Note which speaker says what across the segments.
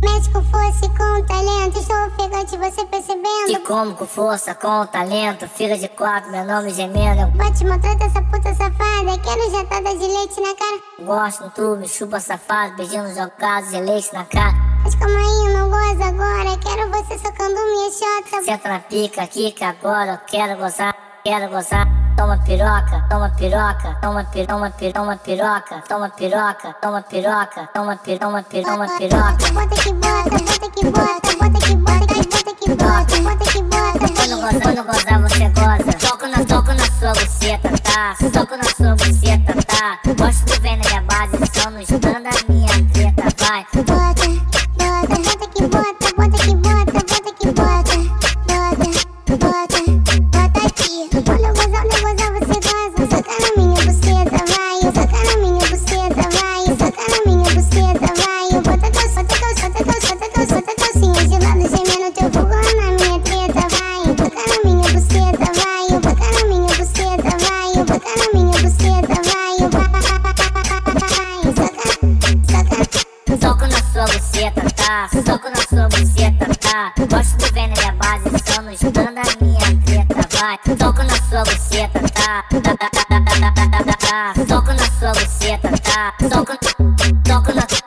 Speaker 1: Médico fosse com talento, estou ofegante, você percebendo?
Speaker 2: Que como com força, com talento, filha de quatro, meu nome gemendo.
Speaker 1: Bate maltrata essa puta safada, quero jatada de leite na cara.
Speaker 2: Gosto no tubo, chupa safado, beijando jogados de leite na cara.
Speaker 1: Mas calma aí, eu não gozo agora, quero você socando minha chota.
Speaker 2: Senta na pica, quica agora, eu quero gozar, quero gozar. Toma piroca, toma piroca, toma pi, toma pi, toma piroca, toma piroca, toma piroca, toma pi, toma pi, toma piroca.
Speaker 1: Bota que bota, bota que bota, bota que bota, bota que bota, bota que bota.
Speaker 2: Quando gozar, quando gozar você goza. Toco na, toco na sua buceta, tá? Toco na sua buceta, tá? Gosto de ver na minha base, só nos dando a minha tá. Soco na sua buceta, tá. Gosto do veneno é base, só manda a minha treta, vai. Soco na sua buceta, tá. Soco na sua buceta, tá. Soco, soco na sua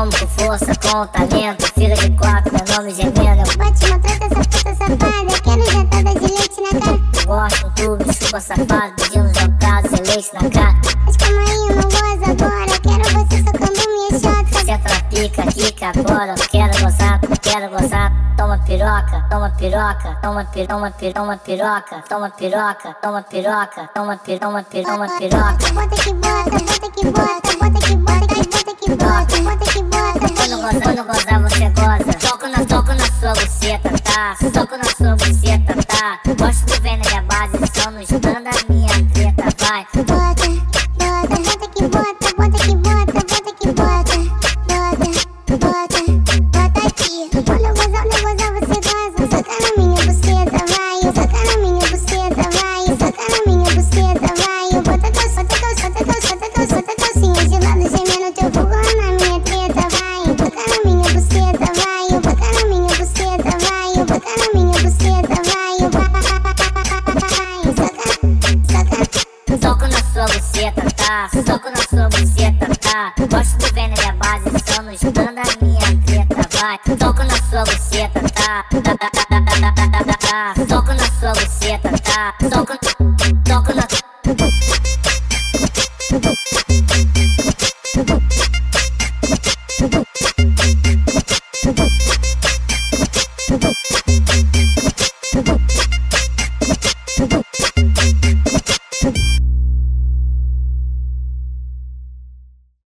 Speaker 2: como com força, com talento, filha de quatro, meu nome gemendo.
Speaker 1: Bate maltrata essa puta safada, quero jatada de leite na cara.
Speaker 2: Gosto no tubo, chupa safado, beijando jogados de leite na cara.
Speaker 1: Mas calma aí, eu não gozo agora, quero você socando minha chota.
Speaker 2: Senta na pica, quica agora, eu quero gozar, quero gozar. Toma piroca, toma piroca, toma pi, toma pi, toma piroca, toma piroca, toma piroca, toma pi, toma pi, toma piroca.
Speaker 1: Bota que bota, bota que bota, bota que bota, bota que bota, bota que bota.
Speaker 2: Quando gozar, quando gozar você goza. Toco na, toco na sua buceta, tá? Toco na sua buceta, tá? Gosto de ver na minha base, só nos dando sua buceta, tá? Soco na sua buceta, tá? Gosto do vendo minha base, só nos dando a minha treta, vai. Soco na sua buceta, tá? Toco na sua buceta, tá? Soco na